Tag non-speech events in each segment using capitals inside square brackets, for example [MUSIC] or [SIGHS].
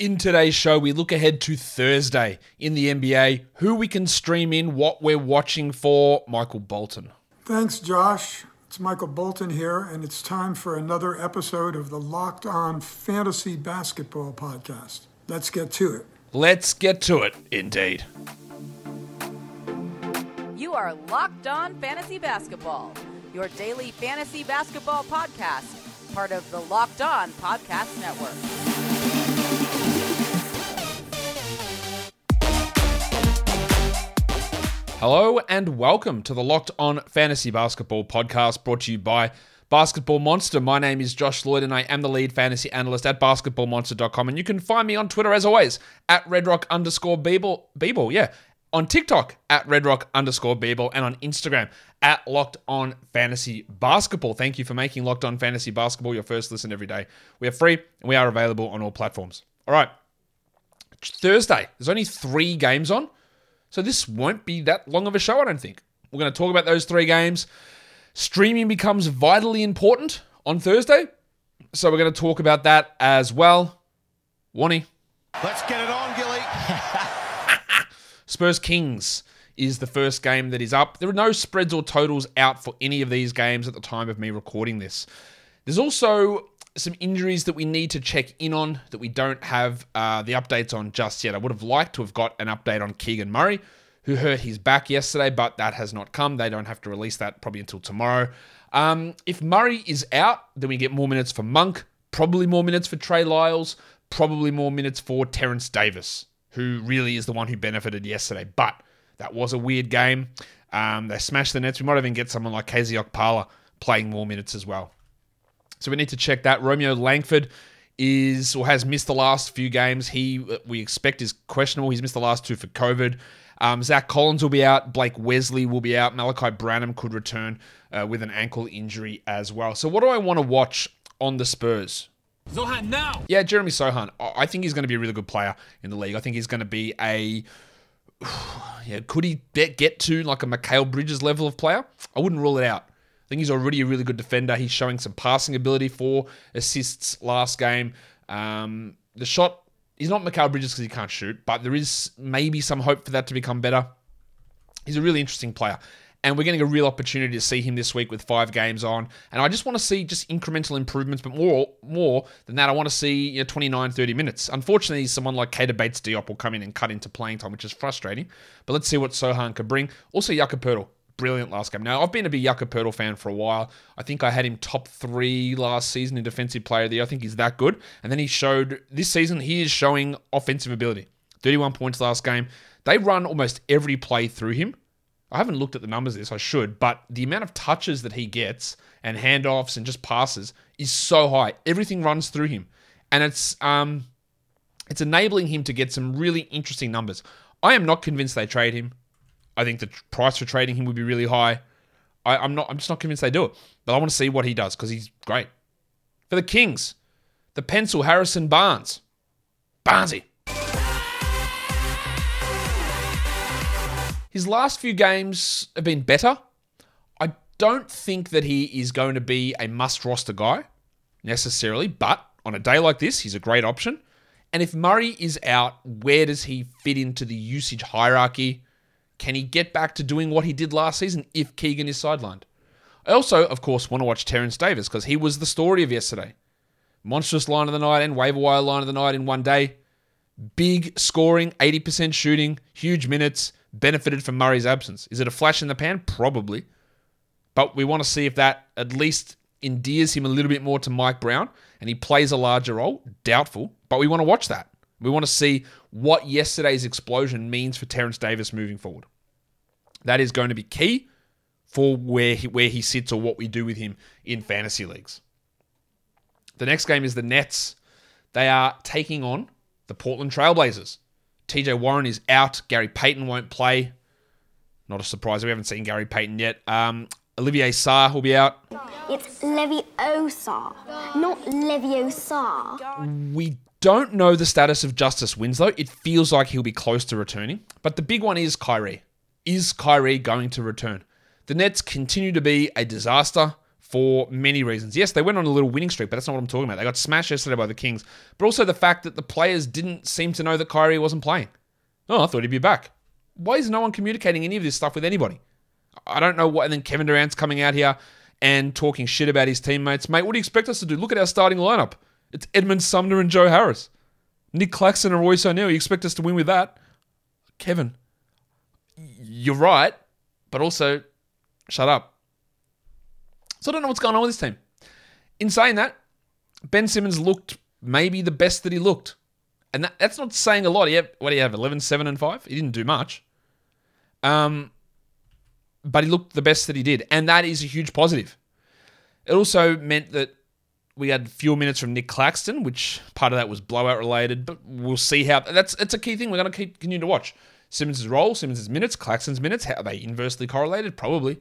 In today's show, we look ahead to Thursday in the NBA, who we can stream in, what we're watching for. Michael Bolton. Thanks, Josh. It's Michael Bolton here, and it's time for another episode of the Locked On Fantasy Basketball Podcast. Let's get to it. Let's get to it, indeed. You are Locked On Fantasy Basketball, your daily fantasy basketball podcast, part of the Locked On Podcast Network. Hello and welcome to the Locked On Fantasy Basketball podcast brought to you by Basketball Monster. My name is Josh Lloyd and I am the lead fantasy analyst at basketballmonster.com. And you can find me on Twitter as always at redrock underscore bball. Yeah. On TikTok at redrock underscore bball and on Instagram at Locked On Fantasy Basketball. Thank you for making Locked On Fantasy Basketball your first listen every day. We are free and we are available on all platforms. All right. Thursday, there's only three games on. So this won't be that long of a show, I don't think. We're going to talk about those three games. Streaming becomes vitally important on Thursday. So we're going to talk about that as well. Wani. Let's get it on, Gilly. [LAUGHS] Spurs Kings is the first game that is up. There are no spreads or totals out for any of these games at the time of me recording this. There's also some injuries that we need to check in on that we don't have uh, the updates on just yet. I would have liked to have got an update on Keegan Murray, who hurt his back yesterday, but that has not come. They don't have to release that probably until tomorrow. Um, if Murray is out, then we get more minutes for Monk, probably more minutes for Trey Lyles, probably more minutes for Terence Davis, who really is the one who benefited yesterday. But that was a weird game. Um, they smashed the nets. We might even get someone like KZ Okpala playing more minutes as well. So we need to check that. Romeo Langford is or has missed the last few games. He we expect is questionable. He's missed the last two for COVID. Um, Zach Collins will be out. Blake Wesley will be out. Malaki Branham could return uh, with an ankle injury as well. So what do I want to watch on the Spurs? Sochan now. Yeah, Jeremy Sochan. I think he's going to be a really good player in the league. I think he's going to be a [SIGHS] yeah. Could he get to like a Mikal Bridges level of player? I wouldn't rule it out think he's already a really good defender. He's showing some passing ability for assists last game. Um, the shot, he's not Mikal Bridges because he can't shoot, but there is maybe some hope for that to become better. He's a really interesting player. And we're getting a real opportunity to see him this week with five games on. And I just want to see just incremental improvements, but more more than that, I want to see you know, 29, 30 minutes. Unfortunately, someone like Keita Bates Diop will come in and cut into playing time, which is frustrating. But let's see what Sochan can bring. Also, Jakob Poeltl brilliant last game. Now, I've been a big Jakob Poeltl fan for a while. I think I had him top three last season in Defensive Player of the Year. I think he's that good. And then he showed, this season, he is showing offensive ability. 31 points last game. They run almost every play through him. I haven't looked at the numbers this, I should, but the amount of touches that he gets and handoffs and just passes is so high. Everything runs through him. And it's um it's enabling him to get some really interesting numbers. I am not convinced they trade him. I think the price for trading him would be really high. I, I'm not. I'm just not convinced they do it. But I want to see what he does because he's great. For the Kings, the pencil Harrison Barnes, Barnesy. His last few games have been better. I don't think that he is going to be a must roster guy necessarily, but on a day like this, he's a great option. And if Murray is out, where does he fit into the usage hierarchy? Can he get back to doing what he did last season if Keegan is sidelined? I also, of course, want to watch Terence Davis because he was the story of yesterday. Monstrous line of the night and waiver wire line of the night in one day. Big scoring, 80% shooting, huge minutes, benefited from Murray's absence. Is it a flash in the pan? Probably. But we want to see if that at least endears him a little bit more to Mike Brown and he plays a larger role. Doubtful, but we want to watch that. We want to see what yesterday's explosion means for Terence Davis moving forward. That is going to be key for where he, where he sits or what we do with him in fantasy leagues. The next game is the Nets. They are taking on the Portland Trailblazers. TJ Warren is out. Gary Payton won't play. Not a surprise. We haven't seen Gary Payton yet. Um, Olivier Sarr will be out. It's Leviosa, not Leviosa. We don't know the status of Justice Winslow. It feels like he'll be close to returning. But the big one is Kyrie. Is Kyrie going to return? The Nets continue to be a disaster for many reasons. Yes, they went on a little winning streak, but that's not what I'm talking about. They got smashed yesterday by the Kings, but also the fact that the players didn't seem to know that Kyrie wasn't playing. Oh, I thought he'd be back. Why is no one communicating any of this stuff with anybody? I don't know what. And then Kevin Durant's coming out here and talking shit about his teammates. Mate, what do you expect us to do? Look at our starting lineup. It's Edmond Sumner and Joe Harris. Nic Claxton and Royce O'Neale. You expect us to win with that? Kevin, you're right, but also shut up. So I don't know what's going on with this team. In saying that, Ben Simmons looked maybe the best that he looked. And that, that's not saying a lot. He had, what do you have, 11, 7, and 5? He didn't do much. Um, but he looked the best that he did. And that is a huge positive. It also meant that we had fewer minutes from Nic Claxton, which part of that was blowout related, but we'll see how that's it's a key thing we're going to keep continue to watch. Simmons' role, Simmons' minutes, Claxton's minutes, how are they inversely correlated? Probably.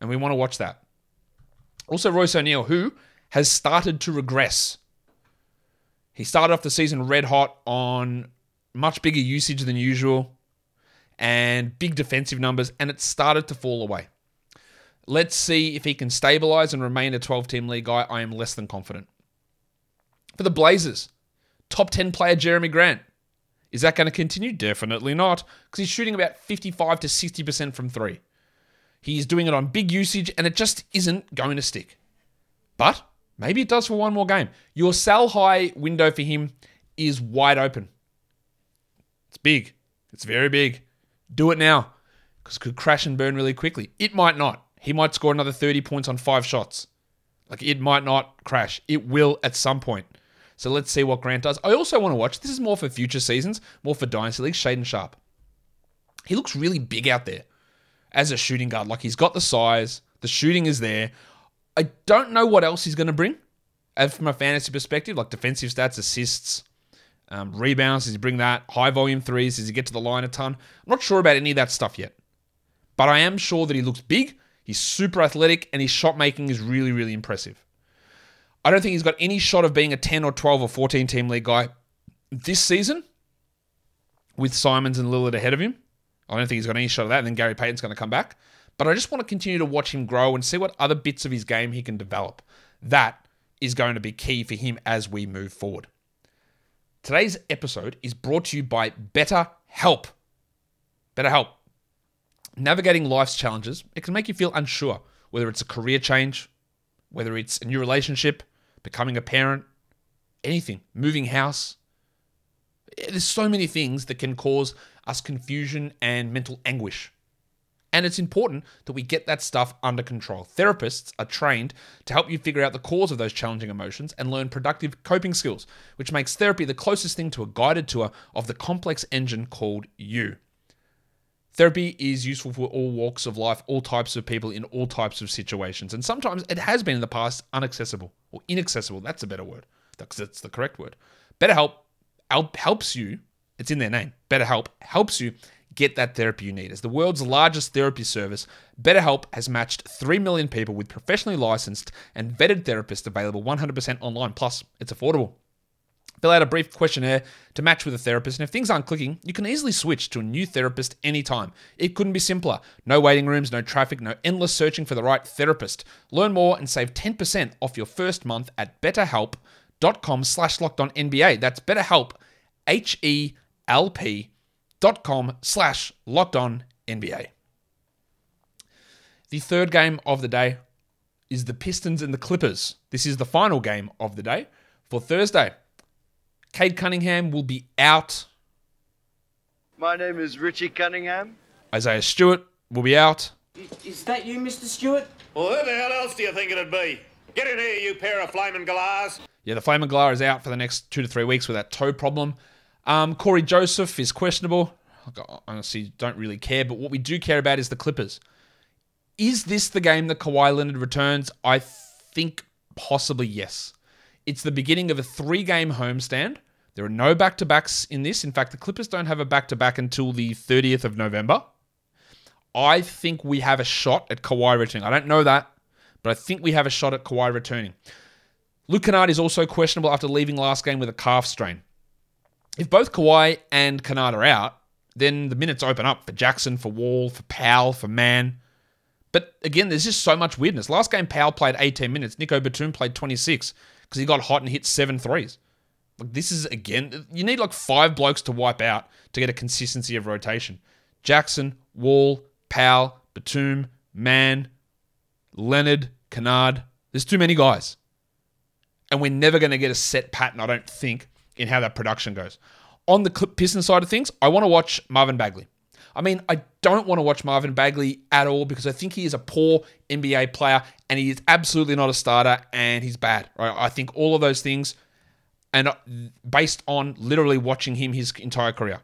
And we want to watch that. Also, Royce O'Neale, who has started to regress. He started off the season red hot on much bigger usage than usual and big defensive numbers, and it started to fall away. Let's see if he can stabilize and remain a 12 team league guy. I am less than confident. For the Blazers, top 10 player Jerami Grant. Is that going to continue? Definitely not, because he's shooting about 55 to 60% from three. He's doing it on big usage, and it just isn't going to stick. But maybe it does for one more game. Your sell high window for him is wide open. It's big. It's very big. Do it now, because it could crash and burn really quickly. It might not. He might score another 30 points on five shots. Like it might not crash. It will at some point. So let's see what Grant does. I also want to watch. This is more for future seasons, more for Dynasty League. Shaedon Sharpe. He looks really big out there as a shooting guard. Like he's got the size, the shooting is there. I don't know what else he's going to bring from a fantasy perspective, like defensive stats, assists, um, rebounds. Does he bring that? High volume threes? Does he get to the line a ton? I'm not sure about any of that stuff yet. But I am sure that he looks big. He's super athletic and his shot making is really, really impressive. I don't think he's got any shot of being a 10 or 12 or 14 team league guy this season with Simons and Lillard ahead of him. I don't think he's got any shot of that. And then Gary Payton's going to come back. But I just want to continue to watch him grow and see what other bits of his game he can develop. That is going to be key for him as we move forward. Today's episode is brought to you by Better Help. Better Help. Navigating life's challenges, it can make you feel unsure, whether it's a career change, whether it's a new relationship, becoming a parent, anything, moving house. There's so many things that can cause us confusion and mental anguish. And it's important that we get that stuff under control. Therapists are trained to help you figure out the cause of those challenging emotions and learn productive coping skills, which makes therapy the closest thing to a guided tour of the complex engine called you. Therapy is useful for all walks of life, all types of people in all types of situations. And sometimes it has been in the past unaccessible or inaccessible. That's a better word. because that's the correct word. BetterHelp helps you, it's in their name. BetterHelp helps you get that therapy you need. As the world's largest therapy service, BetterHelp has matched 3 million people with professionally licensed and vetted therapists available 100% online. Plus, it's affordable. Fill out a brief questionnaire to match with a therapist, and if things aren't clicking, you can easily switch to a new therapist anytime. It couldn't be simpler. No waiting rooms, no traffic, no endless searching for the right therapist. Learn more and save 10% off your first month at betterhelp.com slash locked on NBA. That's betterhelp, H-E-L-P dot com slash locked on NBA. The third game of the day is the Pistons and the Clippers. This is the final game of the day for Thursday. Cade Cunningham will be out. My name is Richie Cunningham. Isaiah Stewart will be out. Is that you, Mr. Stewart? Well, who the hell else do you think it'd be? Get in here, you pair of flaming galahs. Yeah, the flaming Galar is out for the next two to three weeks with that toe problem. Um, Cory Joseph is questionable. I honestly don't really care, but what we do care about is the Clippers. Is this the game that Kawhi Leonard returns? I think possibly yes. It's the beginning of a three game homestand. There are no back to backs in this. In fact, the Clippers don't have a back to back until the 30th of November. I think we have a shot at Kawhi returning. I don't know that, but I think we have a shot at Kawhi returning. Luke Kennard is also questionable after leaving last game with a calf strain. If both Kawhi and Kennard are out, then the minutes open up for Jackson, for Wall, for Powell, for Mann. But again, there's just so much weirdness. Last game, Powell played 18 minutes. Nico Batum played 26 because he got hot and hit seven threes. Like this is again, you need like five blokes to wipe out to get a consistency of rotation. Jackson, Wall, Powell, Batum, Mann, Leonard, Kennard. There's too many guys. And we're never going to get a set pattern, I don't think, in how that production goes. On the Piston side of things, I want to watch Marvin Bagley. I mean, I don't want to watch Marvin Bagley at all because I think he is a poor NBA player and he is absolutely not a starter and he's bad. Right? I think all of those things, and uh, based on literally watching him his entire career,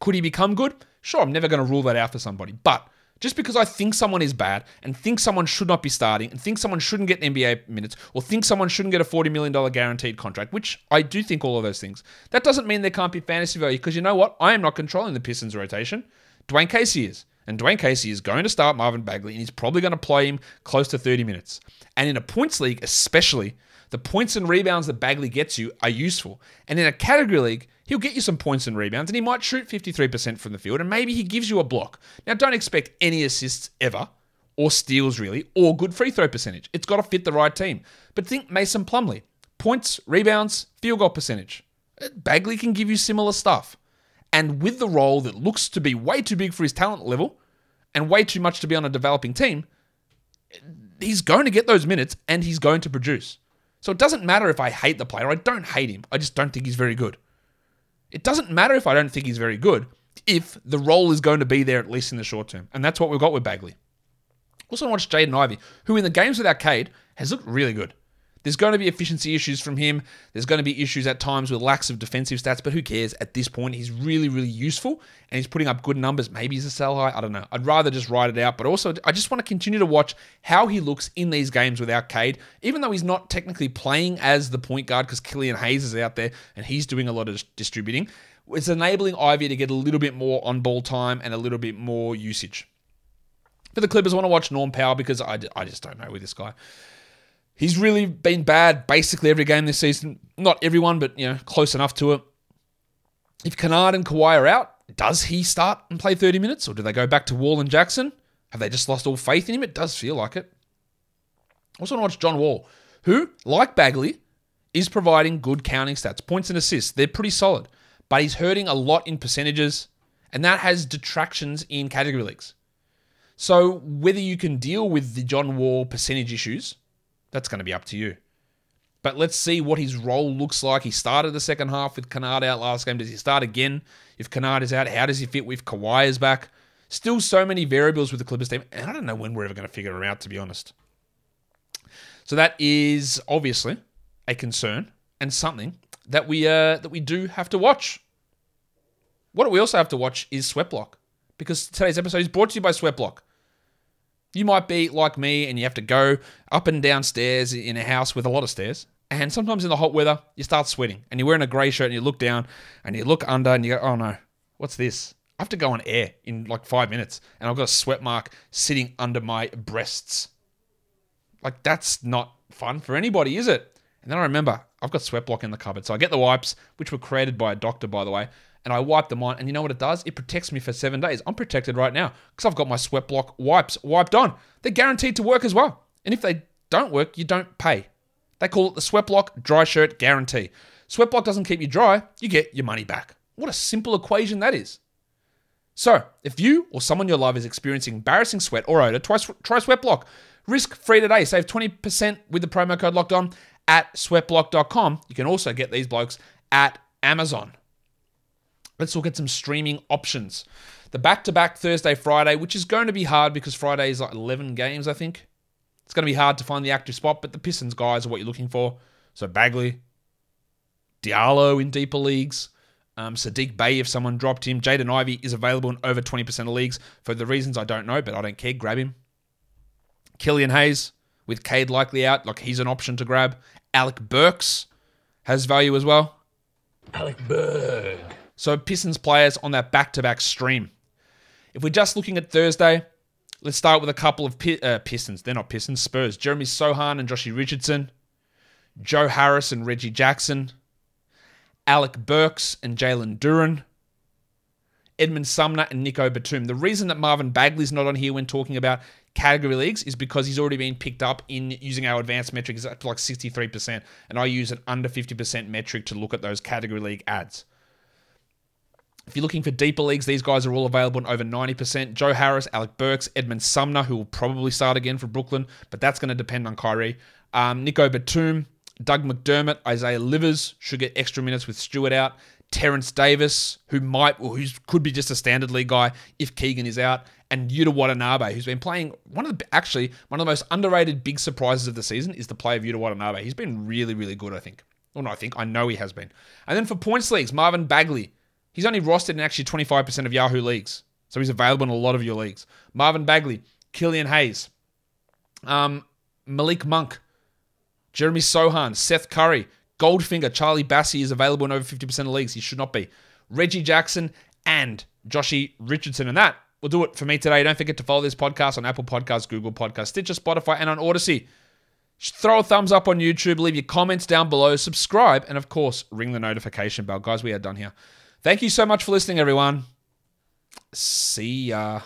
could he become good? Sure, I'm never going to rule that out for somebody, but just because I think someone is bad and think someone should not be starting and think someone shouldn't get NBA minutes or think someone shouldn't get a $40 million guaranteed contract, which I do think all of those things, that doesn't mean there can't be fantasy value because you know what? I am not controlling the Pistons rotation. Dwane Casey is. And Dwane Casey is going to start Marvin Bagley and he's probably going to play him close to 30 minutes. And in a points league, especially, the points and rebounds that Bagley gets you are useful. And in a category league, he'll get you some points and rebounds, and he might shoot 53% from the field, and maybe he gives you a block. Now, don't expect any assists ever, or steals really, or good free throw percentage. It's got to fit the right team. But think Mason Plumlee points, rebounds, field goal percentage. Uh, Bagley can give you similar stuff. And with the role that looks to be way too big for his talent level and way too much to be on a developing team, he's going to get those minutes and he's going to produce. So it doesn't matter if I hate the player. I don't hate him. I just don't think he's very good. It doesn't matter if I don't think he's very good if the role is going to be there at least in the short term. And that's what we've got with Bagley. Also watch Jaden Ivey, who in the games without Cade has looked really good. There's going to be efficiency issues from him. There's going to be issues at times with lacks of defensive stats, but who cares? At this point, he's really, really useful and he's putting up good numbers. Maybe he's a sell high. I don't know. I'd rather just ride it out, but also I just want to continue to watch how he looks in these games without Cade, even though he's not technically playing as the point guard because Killian Hayes is out there and he's doing a lot of distributing. It's enabling Ivey to get a little bit more on ball time and a little bit more usage. For the Clippers, I want to watch Norm Powell because I, I just don't know with this guy. He's really been bad basically every game this season. Not everyone, but you know, close enough to it. If Kennard and Kawhi are out, does he start and play 30 minutes? Or do they go back to Wall and Jackson? Have they just lost all faith in him? It does feel like it. Also want to watch John Wall, who, like Bagley, is providing good counting stats, points and assists. They're pretty solid, but he's hurting a lot in percentages, and that has detractions in category leagues. So whether you can deal with the John Wall percentage issues that's going to be up to you. But let's see what his role looks like. He started the second half with Kennard out last game. Does he start again if Kennard is out? How does he fit with Kawhi is back? Still so many variables with the Clippers team, and I don't know when we're ever going to figure it out, to be honest. So that is obviously a concern and something that we uh, that we do have to watch. What we also have to watch is Sweatblock, because today's episode is brought to you by Sweatblock. You might be like me and you have to go up and down stairs in a house with a lot of stairs. And sometimes in the hot weather, you start sweating and you're wearing a grey shirt and you look down and you look under and you go, oh no, what's this? I have to go on air in like five minutes and I've got a sweat mark sitting under my breasts. Like, that's not fun for anybody, is it? And then I remember I've got sweat block in the cupboard. So I get the wipes, which were created by a doctor, by the way and I wipe them on. And you know what it does? It protects me for seven days. I'm protected right now because I've got my sweat block wipes wiped on. They're guaranteed to work as well. And if they don't work, you don't pay. They call it the sweat block dry shirt guarantee. Sweat block doesn't keep you dry, you get your money back. What a simple equation that is. So, if you or someone you love is experiencing embarrassing sweat or odor, try, try Sweatblock. Risk free today. Save 20% with the promo code locked on at sweatblock.com. You can also get these blokes at Amazon. Let's look at some streaming options. The back to back Thursday, Friday, which is going to be hard because Friday is like 11 games, I think. It's going to be hard to find the active spot, but the Pistons guys are what you're looking for. So Bagley, Diallo in deeper leagues, um, Saddiq Bey if someone dropped him. Jaden Ivey is available in over 20% of leagues for the reasons I don't know, but I don't care. Grab him. Killian Hayes with Cade likely out, like he's an option to grab. Alec Burks has value as well. Alec Burks. So Pistons players on that back-to-back stream. If we're just looking at Thursday, let's start with a couple of uh, Pistons. They're not Pistons, Spurs. Jeremy Sochan and Joshy Richardson. Joe Harris and Reggie Jackson. Alec Burks and Jalen Duren. Edmond Sumner and Nico Batum. The reason that Marvin Bagley's not on here when talking about category leagues is because he's already been picked up in using our advanced metric is up to like 63%. And I use an under 50% metric to look at those category league ads. If you're looking for deeper leagues, these guys are all available in over 90%. Joe Harris, Alec Burks, Edmond Sumner, who will probably start again for Brooklyn, but that's going to depend on Kyrie. Um, Nico Batum, Doug McDermott, Isaiah Livers should get extra minutes with Stewart out. Terence Davis, who might, or who could be just a standard league guy if Keegan is out, and Yuta Watanabe, who's been playing one of the actually one of the most underrated big surprises of the season is the play of Yuta Watanabe. He's been really, really good, I think. Well, no, I think I know he has been. And then for points leagues, Marvin Bagley. He's only rostered in actually 25% of Yahoo leagues, so he's available in a lot of your leagues. Marvin Bagley, Killian Hayes, um, Malik Monk, Jeremy Sochan, Seth Curry, Goldfinger, Charlie Bassey is available in over 50% of leagues. He should not be. Reggie Jackson and Joshy Richardson. And that will do it for me today. Don't forget to follow this podcast on Apple Podcasts, Google Podcasts, Stitcher, Spotify, and on Audacy. Throw a thumbs up on YouTube, leave your comments down below, subscribe, and of course, ring the notification bell. Guys, we are done here. Thank you so much for listening, everyone. See ya.